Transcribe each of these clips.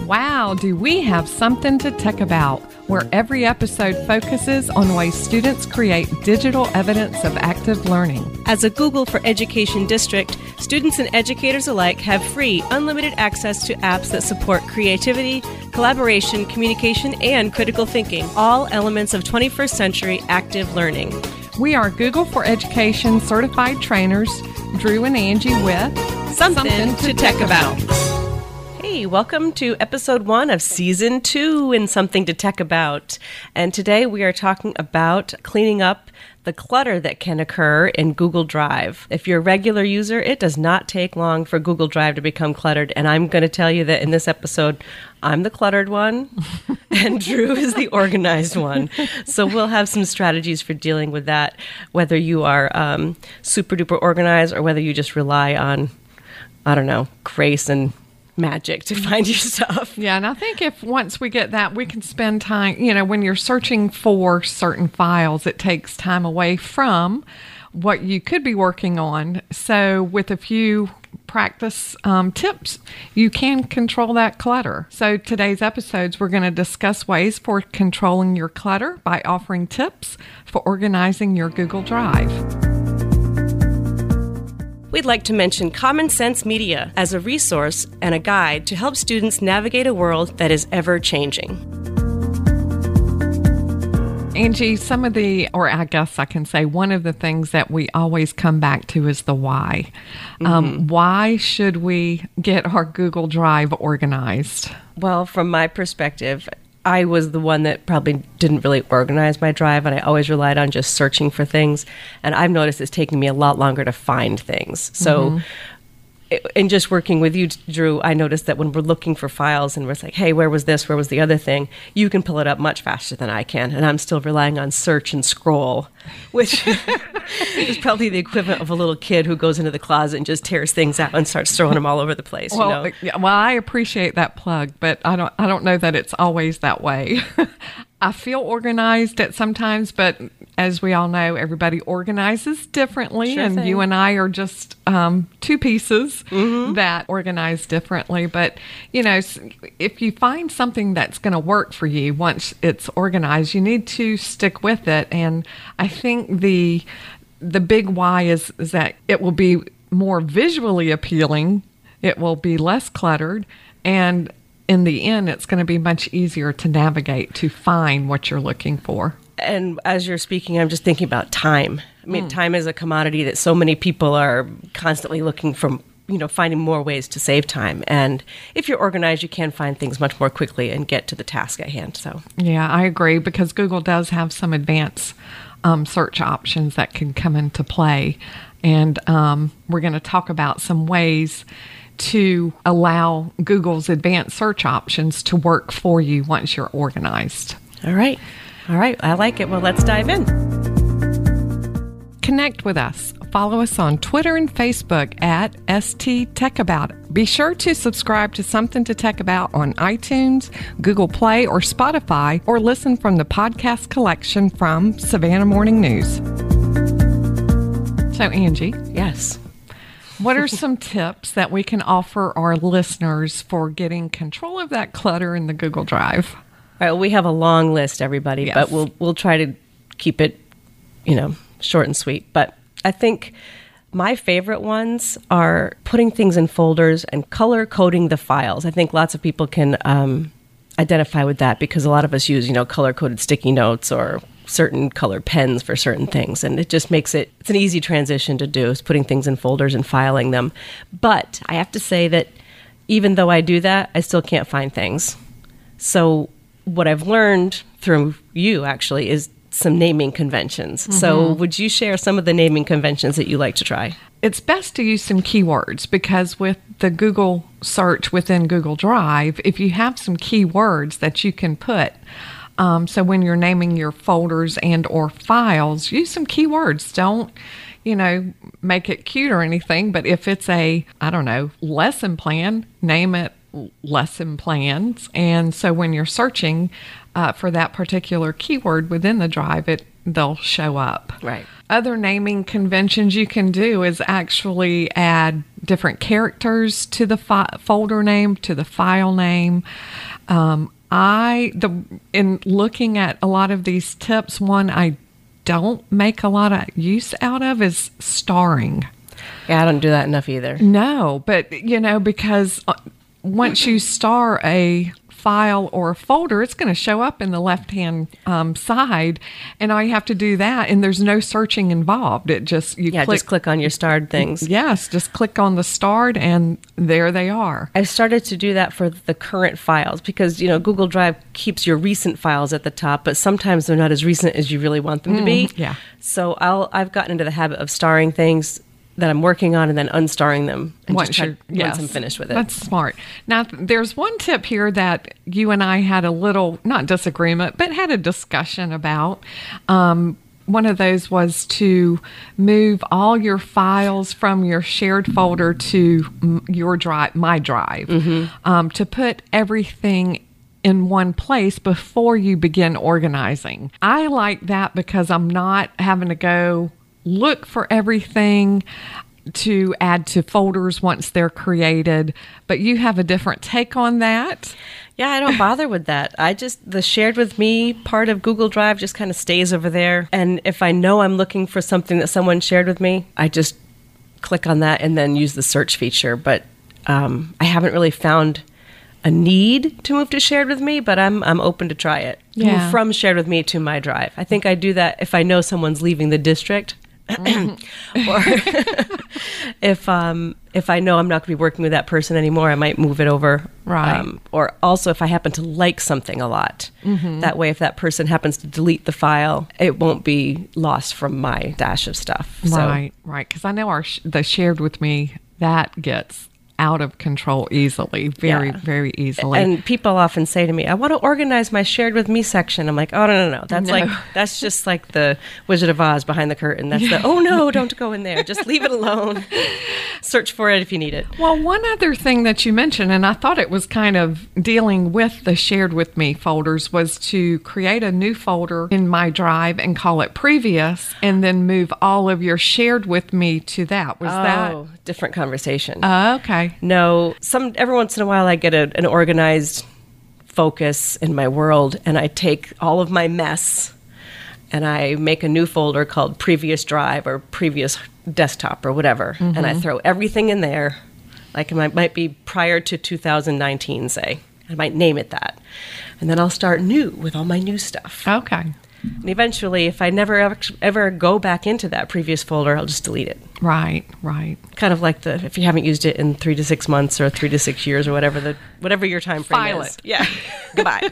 Wow, do we have something to tech about? Where every episode focuses on ways students create digital evidence of active learning. As a Google for Education district, students and educators alike have free, unlimited access to apps that support creativity, collaboration, communication, and critical thinking, all elements of 21st century active learning. We are Google for Education certified trainers, Drew and Angie with Something, something to, to Tech About. Hey, welcome to episode one of season two in Something to Tech About. And today we are talking about cleaning up the clutter that can occur in Google Drive. If you're a regular user, it does not take long for Google Drive to become cluttered. And I'm going to tell you that in this episode, I'm the cluttered one and Drew is the organized one. So we'll have some strategies for dealing with that, whether you are um, super duper organized or whether you just rely on, I don't know, grace and magic to find your stuff. Yeah, and I think if once we get that, we can spend time, you know, when you're searching for certain files, it takes time away from what you could be working on. So, with a few practice um, tips, you can control that clutter. So, today's episodes, we're going to discuss ways for controlling your clutter by offering tips for organizing your Google Drive we'd like to mention Common Sense Media as a resource and a guide to help students navigate a world that is ever changing. Angie, some of the, or I guess I can say one of the things that we always come back to is the why. Um, mm-hmm. Um, why should we get our Google Drive organized? Well, from my perspective, I was the one that probably didn't really organize my drive, and I always relied on just searching for things. And I've noticed it's taking me a lot longer to find things. So mm-hmm in just working with you, Drew, I noticed that when we're looking for files and we're like, hey, where was this? Where was the other thing? You can pull it up much faster than I can. And I'm still relying on search and scroll, which is probably the equivalent of a little kid who goes into the closet and just tears things out and starts throwing them all over the place. Well, you know? well, I appreciate that plug, but I don't, I don't know that it's always that way. I feel organized at sometimes, but as we all know, everybody organizes differently, sure and you and I are just um, two pieces mm-hmm. that organize differently. But you know, if you find something that's going to work for you once it's organized, you need to stick with it. And I think the the big why is, is that it will be more visually appealing. It will be less cluttered, and in the end, it's going to be much easier to navigate to find what you're looking for. And as you're speaking, I'm just thinking about time. I mean, mm. time is a commodity that so many people are constantly looking for, you know, finding more ways to save time. And if you're organized, you can find things much more quickly and get to the task at hand. So, yeah, I agree because Google does have some advanced um, search options that can come into play. And um, we're going to talk about some ways to allow Google's advanced search options to work for you once you're organized. All right. All right. I like it. Well, let's dive in. Connect with us. Follow us on Twitter and Facebook at ST Tech About. Be sure to subscribe to Something to Tech About on iTunes, Google Play, or Spotify, or listen from the podcast collection from Savannah Morning News. So, Angie. Yes. What are some tips that we can offer our listeners for getting control of that clutter in the Google Drive? All right, well, we have a long list, everybody, yes. but we'll we'll try to keep it, you know, short and sweet. But I think my favorite ones are putting things in folders and color coding the files. I think lots of people can um, identify with that because a lot of us use, you know, color coded sticky notes or certain color pens for certain things. And it just makes it it's an easy transition to do is putting things in folders and filing them. But i have to say that even though i do that i still can't find things. So what i've learned through you actually is some naming conventions. Mm-hmm. so would you share some of the naming conventions that you like to try? It's best to use some keywords because with the Google search within Google Drive, if you have some keywords that you can put, um, so when you're naming your folders and or files, use some keywords. Don't you know make it cute or anything, but if it's a I don't know lesson plan, name it lesson plans. And so when you're searching uh, for that particular keyword within the drive, it they'll show up. Right. Other naming conventions you can do is actually add different characters to the fi- folder name, to the file name. Um, I the in looking at a lot of these tips, one I don't make a lot of use out of is starring. Yeah, I don't do that enough either. No, but you know because uh, once you star a file or a folder, it's going to show up in the left hand um, side, and all you have to do that, and there's no searching involved. It just you yeah, click, just click on your starred things. Yes, just click on the starred, and there they are. I started to do that for the current files because you know Google Drive keeps your recent files at the top, but sometimes they're not as recent as you really want them to be. Mm, yeah. So I'll I've gotten into the habit of starring things that I'm working on and then unstarring them and once, just try, yes. once I'm finished with it. That's smart. Now, there's one tip here that you and I had a little, not disagreement, but had a discussion about. Um, one of those was to move all your files from your shared folder to your drive, my drive, mm-hmm. um, to put everything in one place before you begin organizing. I like that because I'm not having to go look for everything to add to folders once they're created, but you have a different take on that. Yeah, I don't bother with that. I just, the shared with me part of Google Drive just kind of stays over there. And if I know I'm looking for something that someone shared with me, I just click on that and then use the search feature. But um, I haven't really found a need to move to shared with me, but I'm I'm open to try it. Yeah. From shared with me to my drive. I think I do that if I know someone's leaving the district or if um, if I know I'm not going to be working with that person anymore, I might move it over. Right. Um, or also if I happen to like something a lot, mm-hmm. that way if that person happens to delete the file, it won't be lost from my dash of stuff. So. Right, right. Because I know our sh- the shared with me that gets out of control easily, very, yeah. very easily. And people often say to me, I want to organize my shared with me section. I'm like, oh, no, no, no. That's no. like, that's just like the Wizard of Oz behind the curtain. That's the, oh, no, don't go in there. Just leave it alone. Search for it if you need it. Well, one other thing that you mentioned, and I thought it was kind of dealing with the shared with me folders, was to create a new folder in my drive and call it previous, and then move all of your shared with me to that. Was oh, that different conversation? Uh, okay. No, some every once in a while I get a, an organized focus in my world, and I take all of my mess and I make a new folder called previous drive or previous desktop or whatever, mm-hmm. and I mm-hmm. throw everything in there. Like it might, might be prior to 2019, say. I might name it that. And then I'll start new with all my new stuff. Okay. And eventually, if I never ever, ever go back into that previous folder, I'll just delete it. Right, right. Kind of like the if you haven't used it in three to six months or three to six years or whatever the whatever your time frame File is. It. Yeah. Goodbye.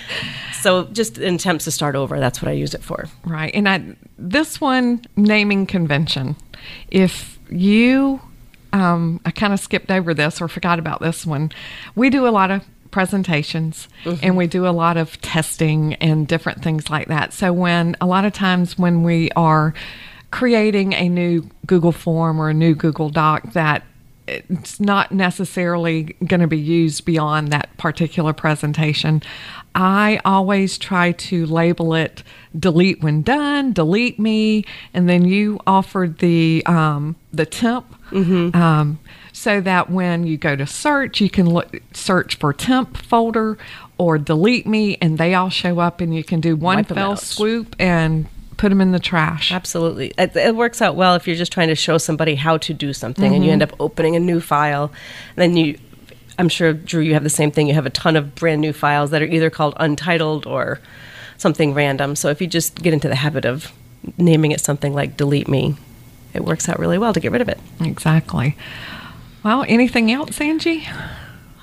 so just in attempts to start over, that's what I use it for. Right. And I this one naming convention. If you um, I kind of skipped over this or forgot about this one. We do a lot of presentations mm-hmm. and we do a lot of testing and different things like that. So when a lot of times when we are creating a new Google form or a new Google Doc that it's not necessarily going to be used beyond that particular presentation. I always try to label it delete when done, delete me, and then you offered the um, the temp mm-hmm. um, so that when you go to search, you can look search for temp folder or delete me, and they all show up, and you can do one fell swoop and put them in the trash. Absolutely. It, it, works out well if you're just trying to show somebody how to do something mm-hmm. and you mm-hmm. end up opening a new file. And then you, I'm sure, Drew, you have the same thing. You have a ton of brand new files that are either called untitled or something random. So if you just get into the habit of naming it something like delete me, it works out really well to get rid of it. Exactly. Well, anything else, Angie?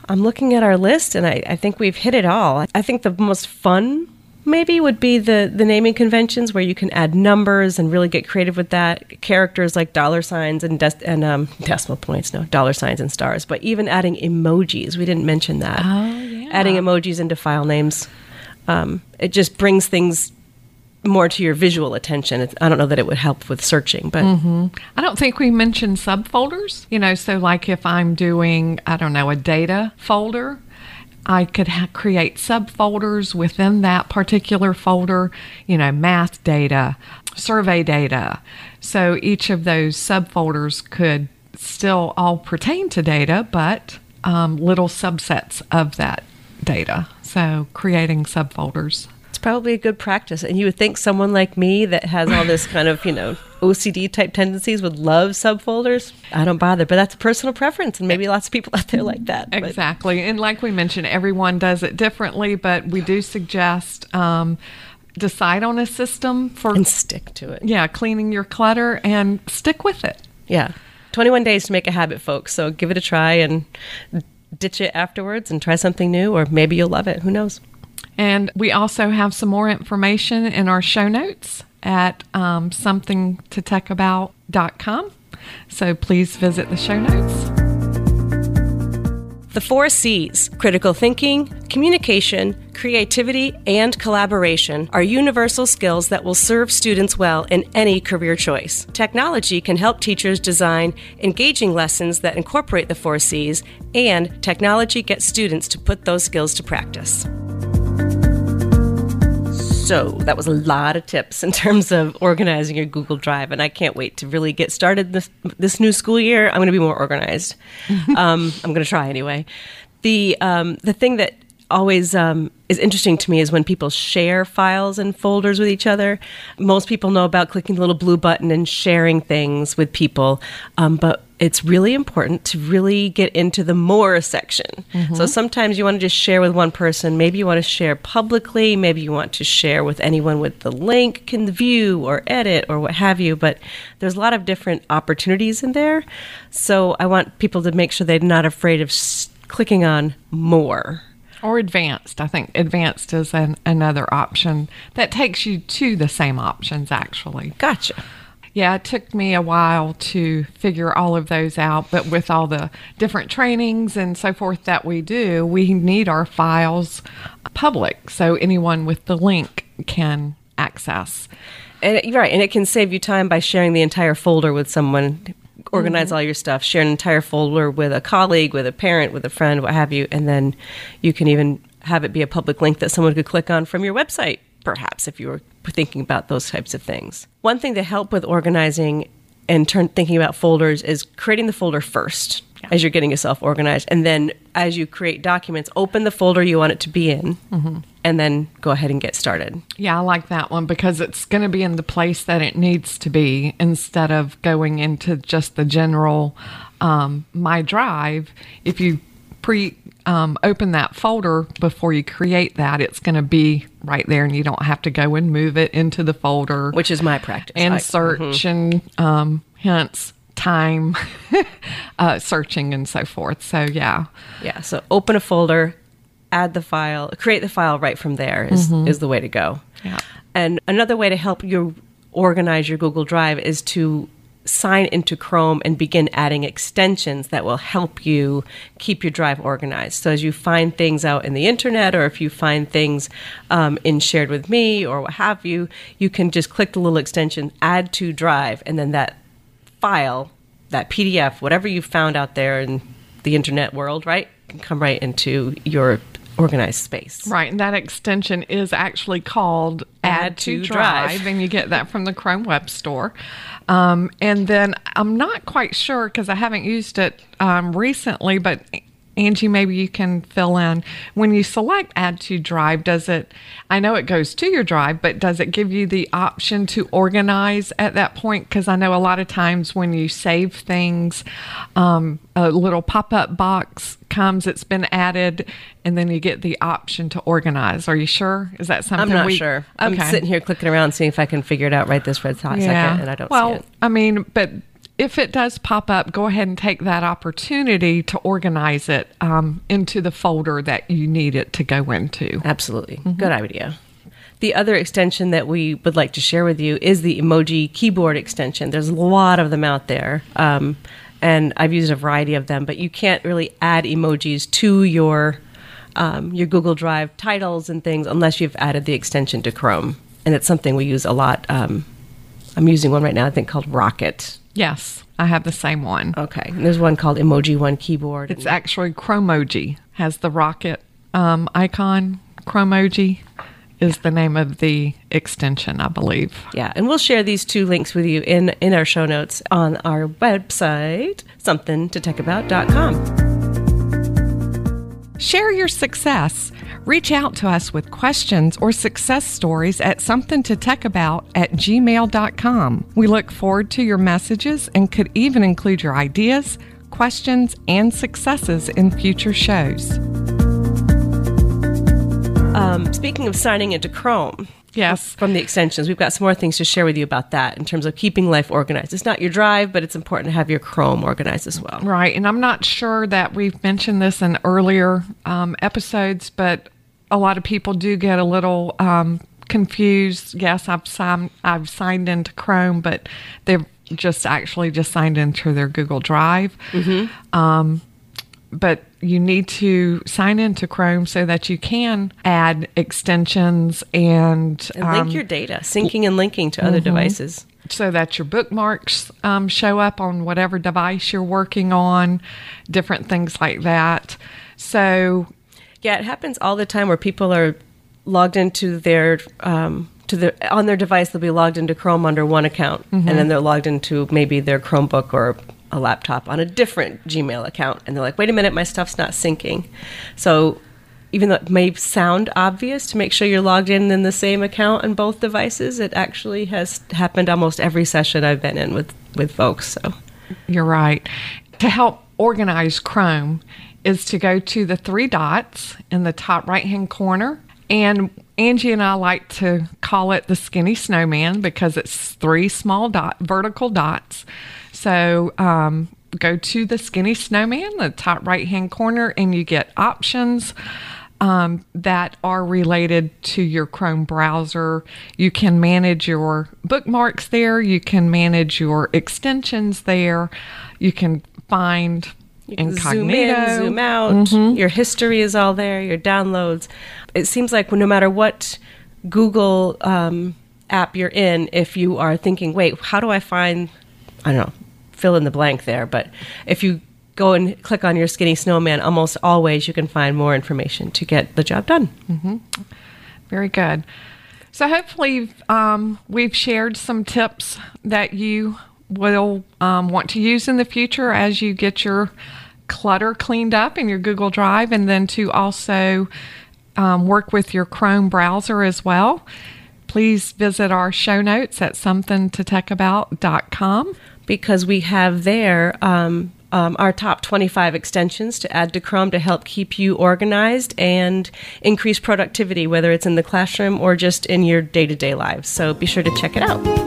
I'm looking at our list and I, I think we've hit it all. I think the most fun maybe would be the the naming conventions where you can add numbers and really get creative with that. Characters like dollar signs and des- and um, decimal points, no dollar signs and stars. But even adding emojis, we didn't mention that. Oh, yeah. Adding emojis into file names, um, it just brings things more to your visual attention. It's, I don't know that it would help with searching, but mm-hmm. I don't think we mentioned subfolders. You know, so like if I'm doing, I don't know, a data folder, I could ha- create subfolders within that particular folder, you know, math data, survey data. So each of those subfolders could still all pertain to data, but um, little subsets of that data. So creating subfolders it's probably a good practice. And you would think someone like me that has all this kind of, you know, OCD type tendencies would love subfolders. I don't bother, but that's a personal preference. And maybe lots of people out there like that. Exactly. But. And like we mentioned, everyone does it differently, but we do suggest. Um, decide on a system for and stick to it. Yeah, cleaning your clutter and stick with it. Yeah. 21 days to make a habit, folks. So give it a try and ditch it afterwards and try something new, or maybe you'll love it. Who knows? And we also have some more information in our show notes at um, somethingtotechAbout.com. So please visit the show notes. The four C's critical thinking, communication, creativity, and collaboration are universal skills that will serve students well in any career choice. Technology can help teachers design engaging lessons that incorporate the four C's, and technology gets students to put those skills to practice. So that was a lot of tips in terms of organizing your Google Drive, and I can't wait to really get started this this new school year. I'm going to be more organized. um, I'm going to try anyway. The um, the thing that always um, is interesting to me is when people share files and folders with each other. Most people know about clicking the little blue button and sharing things with people, um, but it's really important to really get into the more section. Mm-hmm. So sometimes you want to just share with one person. Maybe you want to share publicly. Maybe you want to share with anyone with the link can view or edit or what have you. But there's a lot of different opportunities in there. So I want people to make sure they're not afraid of clicking on more or advanced. I think advanced is an, another option that takes you to the same options, actually. Gotcha. Yeah, it took me a while to figure all of those out, but with all the different trainings and so forth that we do, we need our files public so anyone with the link can access. And right, and it can save you time by sharing the entire folder with someone organize mm-hmm. all your stuff, share an entire folder with a colleague, with a parent, with a friend, what have you, and then you can even have it be a public link that someone could click on from your website, perhaps, if you were thinking about those types of things. One thing to help with organizing and turn, thinking about folders is creating the folder first yeah. as you're getting yourself organized. And then as you create documents, open the folder you want it to be in. Mm-hmm and then go ahead and get started. Yeah, I like that one because it's going to be in the place that it needs to be instead of going into just the general um, My Drive. If you pre um, open that folder before you create that, it's going to be right there, and you don't have to go and move it into the folder, which is my practice, and I, search mm-hmm. and um, hence time uh, searching and so forth. So yeah, yeah. So open a folder, add the file, create the file right from there is, mm-hmm. is the way to go. Yeah. And another way to help you organize your Google Drive is to sign into Chrome and begin adding extensions that will help you keep your drive organized. So as you find things out in the internet, or if you find things um, in Shared with Me or what have you, you can just click the little extension, add to Drive, and then that file, that PDF, whatever you found out there in the internet world, right, can come right into your organized space. Right, and that extension is actually called Add, Add to, to Drive, Drive, and you get that from the Chrome Web Store. Um, and then I'm not quite sure because I haven't used it um, recently, but Angie, maybe you can fill in. When you select add to drive, does it, I know it goes to your drive, but does it give you the option to organize at that point? Because I know a lot of times when you save things, um, a little pop up box comes, it's been added, and then you get the option to organize. Are you sure? Is that something? I'm not we, sure. Okay. I'm sitting here clicking around, seeing if I can figure it out right this red hot yeah. second, and I don't see it. well, I mean, but if it does pop up, go ahead and take that opportunity to organize it um, into the folder that you need it to go into. Absolutely. Mm-hmm. Good idea. The other extension that we would like to share with you is the emoji keyboard extension. There's a lot of them out there. Um, and I've used a variety of them, but you can't really add emojis to your um, your Google Drive titles and things unless you've added the extension to Chrome, and it's something we use a lot. Um, I'm using one right now, I think called Rocket. Yes, I have the same one. Okay, and there's one called Emoji One Keyboard. It's actually Chromoji has the rocket um, icon. Chromoji is the name of the extension, I believe. Yeah, and we'll share these two links with you in in our show notes on our website, somethingtotechAbout.com. Share your success. Reach out to us with questions or success stories at somethingtotechAbout at gmail.com. We look forward to your messages and could even include your ideas, questions, and successes in future shows. Um, speaking of signing into Chrome, yes, from the extensions, we've got some more things to share with you about that in terms of keeping life organized. It's not your drive, but it's important to have your Chrome organized as well. Right, and I'm not sure that we've mentioned this in earlier um, episodes, but a lot of people do get a little um, confused. Yes, I've signed I've signed into Chrome, but they've just actually just signed into their Google Drive. Mm-hmm. Um, but you need to sign into Chrome so that you can add extensions and, and link um, your data, syncing and linking to other mm-hmm. devices. So that your bookmarks um, show up on whatever device you're working on, different things like that. So, yeah, it happens all the time where people are logged into their um, to the on their device. They'll be logged into Chrome under one account, mm-hmm. and then they're logged into maybe their Chromebook or a laptop on a different Gmail account. And they're like, wait a minute, my stuff's not syncing. So even though it may sound obvious to make sure you're logged in in the same account on both devices, it actually has happened almost every session I've been in with, with folks. So you're right. To help organize Chrome is to go to the three dots in the top right hand corner. And Angie and I like to call it the skinny snowman because it's three small dot vertical dots so um, go to the Skinny Snowman, the top right hand corner, and you get options. Um, that are related to your Chrome browser. You can manage your bookmarks there. You can manage your extensions there. You can find incognito. Zoom in, zoom out. Mm-hmm. Your history is all there. Your downloads. It seems like no matter what Google um, app you're in, if you are thinking, "Wait, how do I find?" I don't know fill in the blank there. But if you go and click on your skinny snowman, almost always you can find more information to get the job done. Mm-hmm. Very good. So hopefully um, we've shared some tips that you will um, want to use in the future as you get your clutter cleaned up in your Google Drive, and then to also um, work with your Chrome browser as well. Please visit our show notes at somethingtotechAbout.com because we have there um, um, our top 25 extensions to add to Chrome to help keep you organized and increase productivity, whether it's in the classroom or just in your day to day lives. So be sure to check it out.